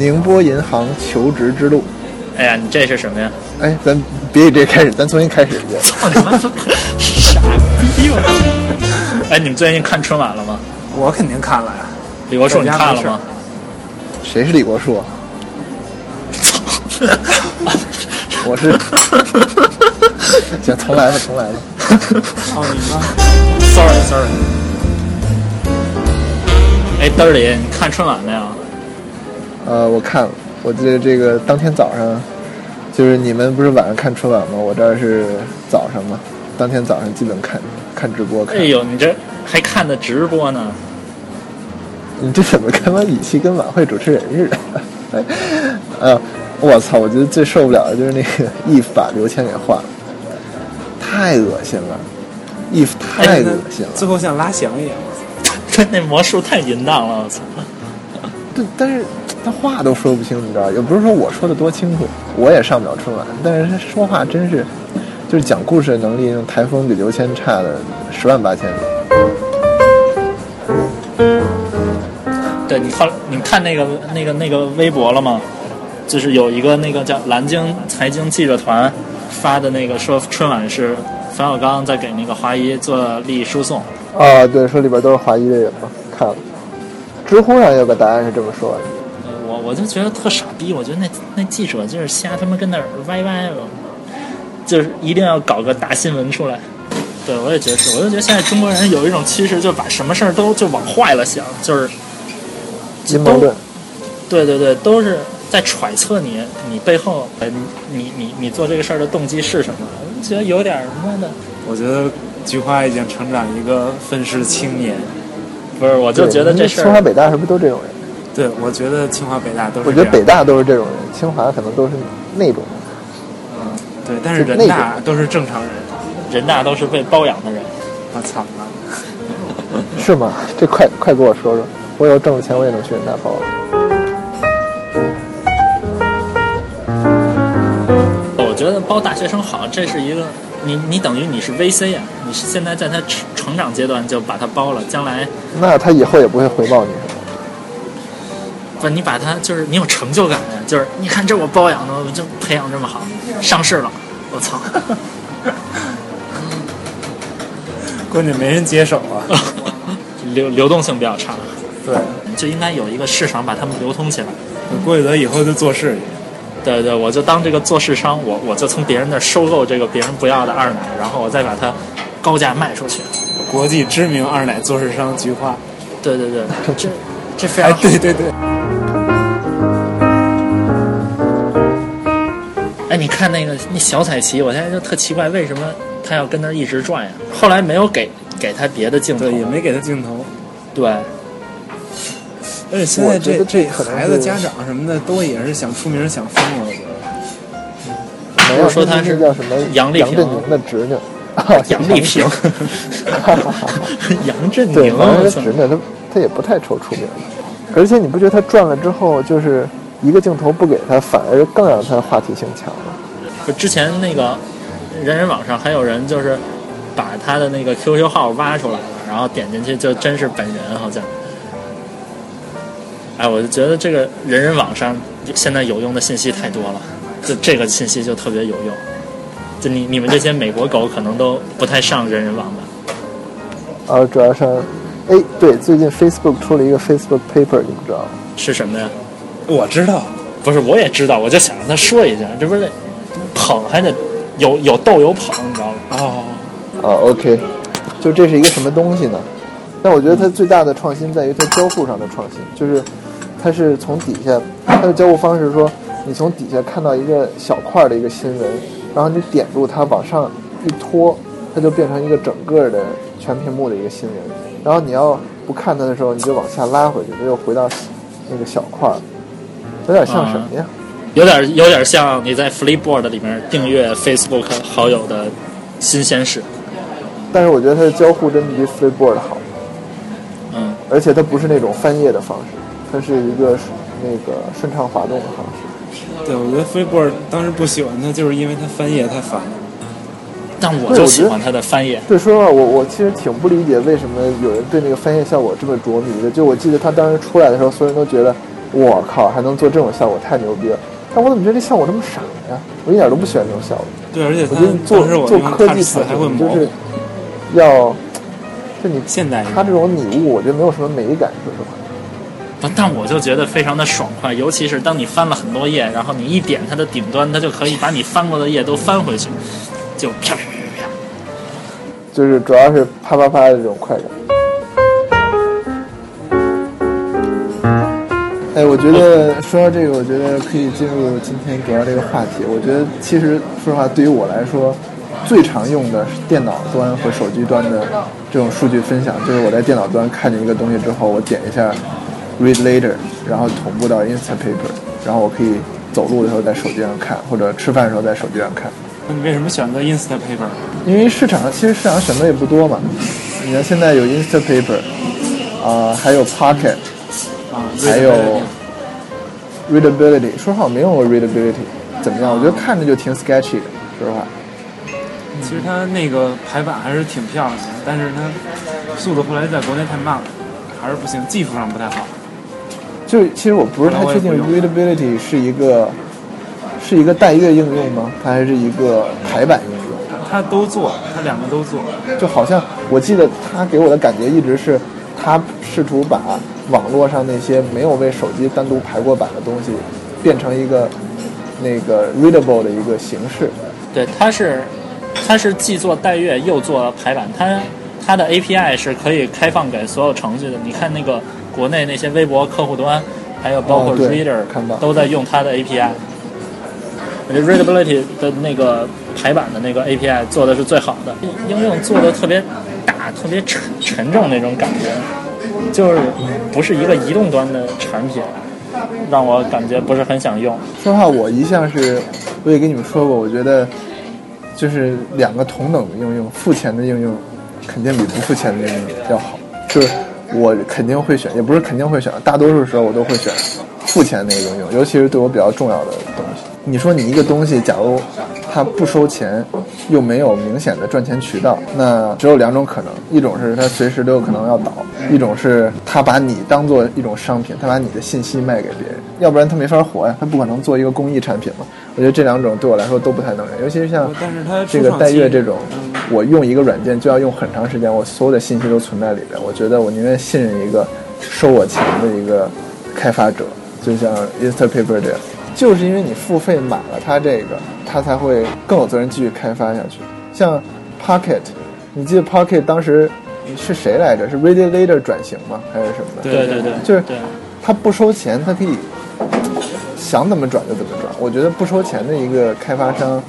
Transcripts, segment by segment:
宁波银行求职之路。哎呀，你这是什么呀？哎，咱别以这开始，咱重新开始一遍。操你妈！傻逼吧！哎，你们最近看春晚了吗？我肯定看了呀。李国树，你看了吗？谁是李国树？我是。行，重来吧，重来吧。操你妈！Sorry，Sorry。哎，嘚儿里，你看春晚没有？呃，我看了。我记得这个当天早上，就是你们不是晚上看春晚吗？我这儿是早上嘛。当天早上基本看看直播。哎呦，你这还看的直播呢？你这怎么跟我语气跟晚会主持人似的？哎 呃，我操！我觉得最受不了的就是那个 if 把刘谦给换了，太恶心了！if 太恶心了，最后像拉翔一样。这 那魔术太淫荡了，我操！对，但是他话都说不清，你知道？也不是说我说的多清楚，我也上不了春晚，但是他说话真是，就是讲故事的能力，用台风比刘谦差了十万八千里。对你看，你看那个那个那个微博了吗？就是有一个那个叫蓝鲸财经记者团发的那个说春晚是冯小刚在给那个华谊做利益输送。啊，对，说里边都是华谊的人嘛，看了。知乎上有个答案是这么说的。我我就觉得特傻逼，我觉得那那记者就是瞎他妈跟那儿歪歪了，就是一定要搞个大新闻出来。对，我也觉得是，我就觉得现在中国人有一种趋势，就把什么事儿都就往坏了想，就是。阴谋论，对对对，都是在揣测你，你背后，你你你你做这个事儿的动机是什么？我觉得有点他妈的。我觉得菊花已经成长一个愤世青年。不是，我就觉得这事儿。清华北大是不是都这种人？对，我觉得清华北大都是。我觉得北大都是这种人，清华可能都是那种。嗯，对，但是人大都是正常人，人大都是被包养的人。我操！是吗？这快快给我说说。我有挣了钱，我也能去人大包了。我觉得包大学生好，这是一个你你等于你是 VC 啊，你是现在在他成成长阶段就把他包了，将来那他以后也不会回报你。不，你把它就是你有成就感呀，就是你看这我包养的，我就培养这么好，上市了，我操！关键没人接手啊，流流动性比较差。对，就应该有一个市场把它们流通起来。郭伟德以后就做事去。对对，我就当这个做市商，我我就从别人那收购这个别人不要的二奶，然后我再把它高价卖出去。国际知名二奶做市商菊花。对对对，这这非常对对对。哎，你看那个那小彩旗，我现在就特奇怪，为什么他要跟那一直转呀？后来没有给给他别的镜头，也没给他镜头。对。而且现在这这孩子家长什么的都也是想出名想疯了，我觉得。没有说他是叫什么杨杨振宁的侄女，杨丽萍。杨振宁，对，反正侄女，他他也不太愁出名。而且你不觉得他转了之后，就是一个镜头不给他，反而更让他话题性强了？就之前那个人人网上还有人就是把他的那个 QQ 号挖出来了，然后点进去就真是本人，好像。哎，我就觉得这个人人网上现在有用的信息太多了，就这个信息就特别有用。就你你们这些美国狗可能都不太上人人网吧？啊，主要上。哎，对，最近 Facebook 出了一个 Facebook Paper，你们知道吗是什么呀？我知道，不是我也知道，我就想让他说一下，这不是捧还得有有逗有捧，你知道吗？哦，哦，OK，就这是一个什么东西呢？但我觉得它最大的创新在于它交互上的创新，就是。它是从底下，它的交互方式是说，你从底下看到一个小块的一个新闻，然后你点住它往上一拖，它就变成一个整个的全屏幕的一个新闻。然后你要不看它的时候，你就往下拉回去，它又回到那个小块儿，有点像什么呀？有点有点像你在 Flipboard 里面订阅 Facebook 好友的新鲜事。但是我觉得它的交互真的比 Flipboard 好。嗯。而且它不是那种翻页的方式。它是一个那个顺畅滑动的方式。对，我觉得 Freeboard 当时不喜欢它，就是因为它翻页太烦。但我就喜欢它的翻页。对，说实话，我我其实挺不理解为什么有人对那个翻页效果这么着迷的。就我记得它当时出来的时候，所有人都觉得我靠，还能做这种效果，太牛逼了！但我怎么觉得这效果这么傻呀？我一点都不喜欢这种效果。对，而且我觉得做做科技产品就是要，就你现代，它这种拟物，我觉得没有什么美感，说实话。但但我就觉得非常的爽快，尤其是当你翻了很多页，然后你一点它的顶端，它就可以把你翻过的页都翻回去，就啪啪。就是主要是啪啪啪的这种快感。哎，我觉得说到这个，我觉得可以进入今天主要这个话题。我觉得其实说实话，对于我来说，最常用的是电脑端和手机端的这种数据分享，就是我在电脑端看见一个东西之后，我点一下。Read later，然后同步到 Instapaper，然后我可以走路的时候在手机上看，或者吃饭的时候在手机上看。那你为什么选择 Instapaper？因为市场上其实市场上选择也不多嘛。你看现在有 Instapaper，啊，还有 Pocket，啊，还有 Readability。说实话，我没用过 Readability，怎么样？我觉得看着就挺 sketchy 的，说实话。其实它那个排版还是挺漂亮的，但是它速度后来在国内太慢了，还是不行，技术上不太好。就其实我不是太确定，Readability 是一个是一个带阅应用吗？它还是一个排版应用？它都做，它两个都做。就好像我记得它给我的感觉一直是，它试图把网络上那些没有为手机单独排过版的东西，变成一个那个 readable 的一个形式。对，它是它是既做带阅又做排版，它它的 API 是可以开放给所有程序的。你看那个。国内那些微博客户端，还有包括 Reader，都在用它的 API。我觉得 Readability 的那个排版的那个 API 做的是最好的，应用做的特别大、特别沉沉重那种感觉，就是不是一个移动端的产品，让我感觉不是很想用。说实话，我一向是，我也跟你们说过，我觉得就是两个同等的应用，付钱的应用肯定比不付钱的应用要好，就是。我肯定会选，也不是肯定会选，大多数时候我都会选付钱那个应用，尤其是对我比较重要的东西。你说你一个东西，假如它不收钱，又没有明显的赚钱渠道，那只有两种可能：一种是它随时都有可能要倒；一种是它把你当做一种商品，它把你的信息卖给别人，要不然它没法活呀，它不可能做一个公益产品嘛。我觉得这两种对我来说都不太能忍，尤其是像这个戴月这种。我用一个软件就要用很长时间，我所有的信息都存在里边。我觉得我宁愿信任一个收我钱的一个开发者，就像 Instapaper 这样。就是因为你付费买了它这个，它才会更有责任继续开发下去。像 Pocket，你记得 Pocket 当时是谁来着？是 Read Later 转型吗？还是什么的？对对对，就是它不收钱，它可以想怎么转就怎么转。我觉得不收钱的一个开发商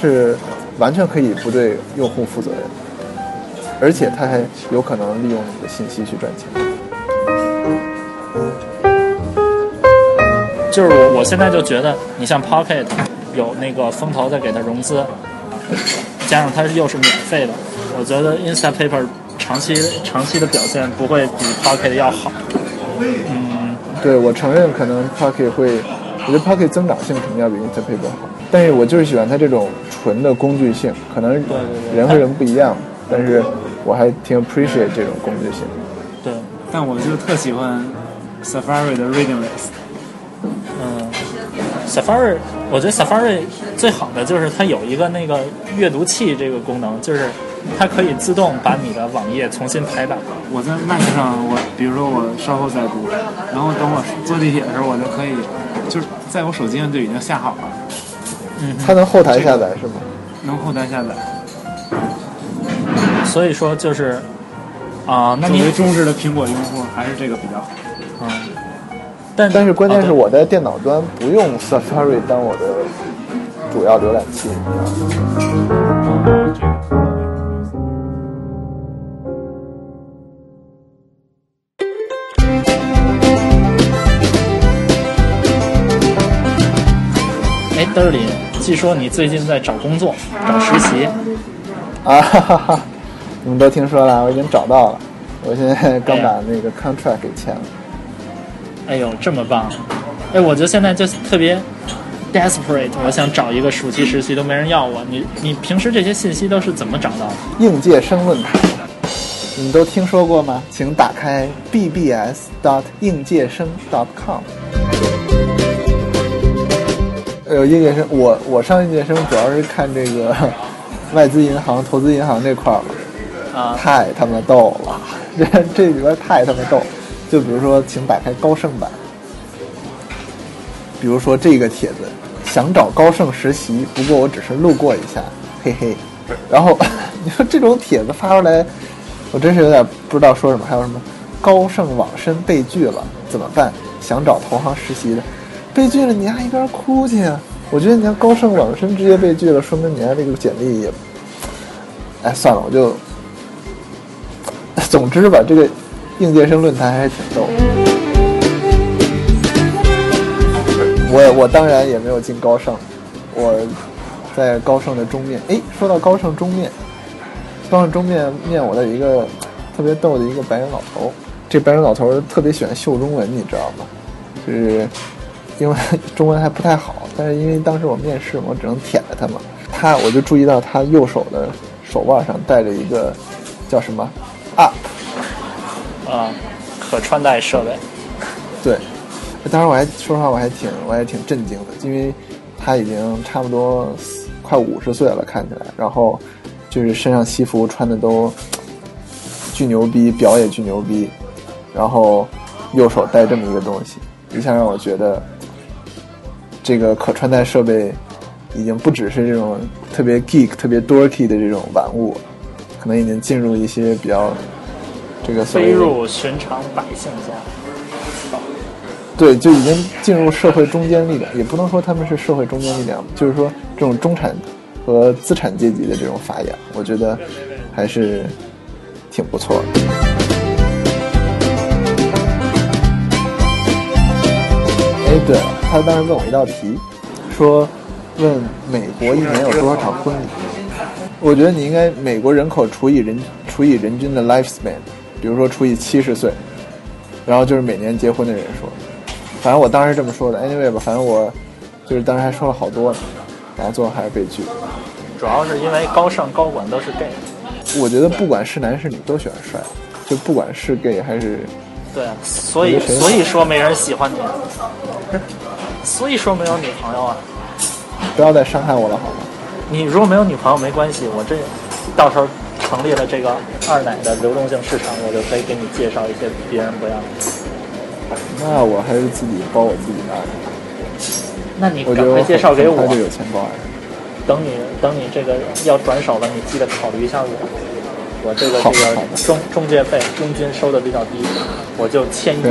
是。完全可以不对用户负责任，而且他还有可能利用你的信息去赚钱。就是我，我现在就觉得，你像 Pocket 有那个风投在给它融资，加上它又是免费的，我觉得 Instapaper 长期长期的表现不会比 Pocket 要好。嗯，对，我承认可能 Pocket 会，我觉得 Pocket 增长性肯定要比 Instapaper 好。但是我就是喜欢它这种纯的工具性，可能人和人不一样，但是我还挺 appreciate 这种工具性。对，但我就特喜欢 Safari 的 Reading List。嗯，Safari，我觉得 Safari 最好的就是它有一个那个阅读器这个功能，就是它可以自动把你的网页重新排版。我在 Mac 上，我比如说我稍后再读，然后等我坐地铁的时候，我就可以，就是在我手机上就已经下好了。嗯它能后台下载是吗？能后台下载。所以说就是啊，那作为忠实的苹果用户，还是这个比较好。嗯。但但是关键是我在电脑端不用 Safari 当我的主要浏览器。哎，德林。据说你最近在找工作，找实习，啊哈哈哈！你们都听说了，我已经找到了，我现在刚把那个 contract 给签了。哎呦，这么棒！哎，我觉得现在就特别 desperate，我想找一个暑期实习，都没人要我。你你平时这些信息都是怎么找到的？应届生论坛，你们都听说过吗？请打开 bbs dot 应届生 dot com。呃，应届生，我我上应届生主要是看这个 外资银行、投资银行这块儿嘛，啊，太他妈逗了，这这里边太他妈逗。就比如说，请打开高盛版，比如说这个帖子，想找高盛实习，不过我只是路过一下，嘿嘿。然后你说这种帖子发出来，我真是有点不知道说什么。还有什么高盛网申被拒了怎么办？想找投行实习的，被拒了你还一边哭去啊？我觉得你要高盛网申直接被拒了，说明你家这个简历也……哎，算了，我就。总之吧，这个应届生论坛还是挺逗。我我当然也没有进高盛，我在高盛的中面。哎，说到高盛中面，高盛中面面我的一个特别逗的一个白人老头，这白人老头特别喜欢秀中文，你知道吗？就是因为中文还不太好，但是因为当时我面试，我只能舔着他嘛。他我就注意到他右手的手腕上戴着一个叫什么 UP。啊，可穿戴设备。对，当时我还说实话，我还挺我还挺震惊的，因为他已经差不多快五十岁了，看起来，然后就是身上西服穿的都巨牛逼，表也巨牛逼，然后右手戴这么一个东西，一下让我觉得这个可穿戴设备已经不只是这种特别 geek、特别 dorky 的这种玩物，可能已经进入一些比较。这个飞入寻常百姓家，对，就已经进入社会中坚力量，也不能说他们是社会中坚力量，就是说这种中产和资产阶级的这种发扬，我觉得还是挺不错的。哎，对了，他当时问我一道题，说问美国一年有多少场婚礼？我觉得你应该美国人口除以人除以人均的 lifespan。比如说除以七十岁，然后就是每年结婚的人数。反正我当时这么说的。Anyway 吧，反正我就是当时还说了好多呢，然后最后还是被拒。主要是因为高盛高管都是 gay。我觉得不管是男是女都喜欢帅，就不管是 gay 还是。对，所以所以说没人喜欢你，所以说没有女朋友啊。不要再伤害我了好吗？你如果没有女朋友没关系，我这到时候。成立了这个二奶的流动性市场，我就可以给你介绍一些别人不要的。那我还是自己包我自己的。那你赶快介绍给我。就有钱包。等你等你这个要转手了，你记得考虑一下我。我这个这个中中介费中金收的比较低，我就千一。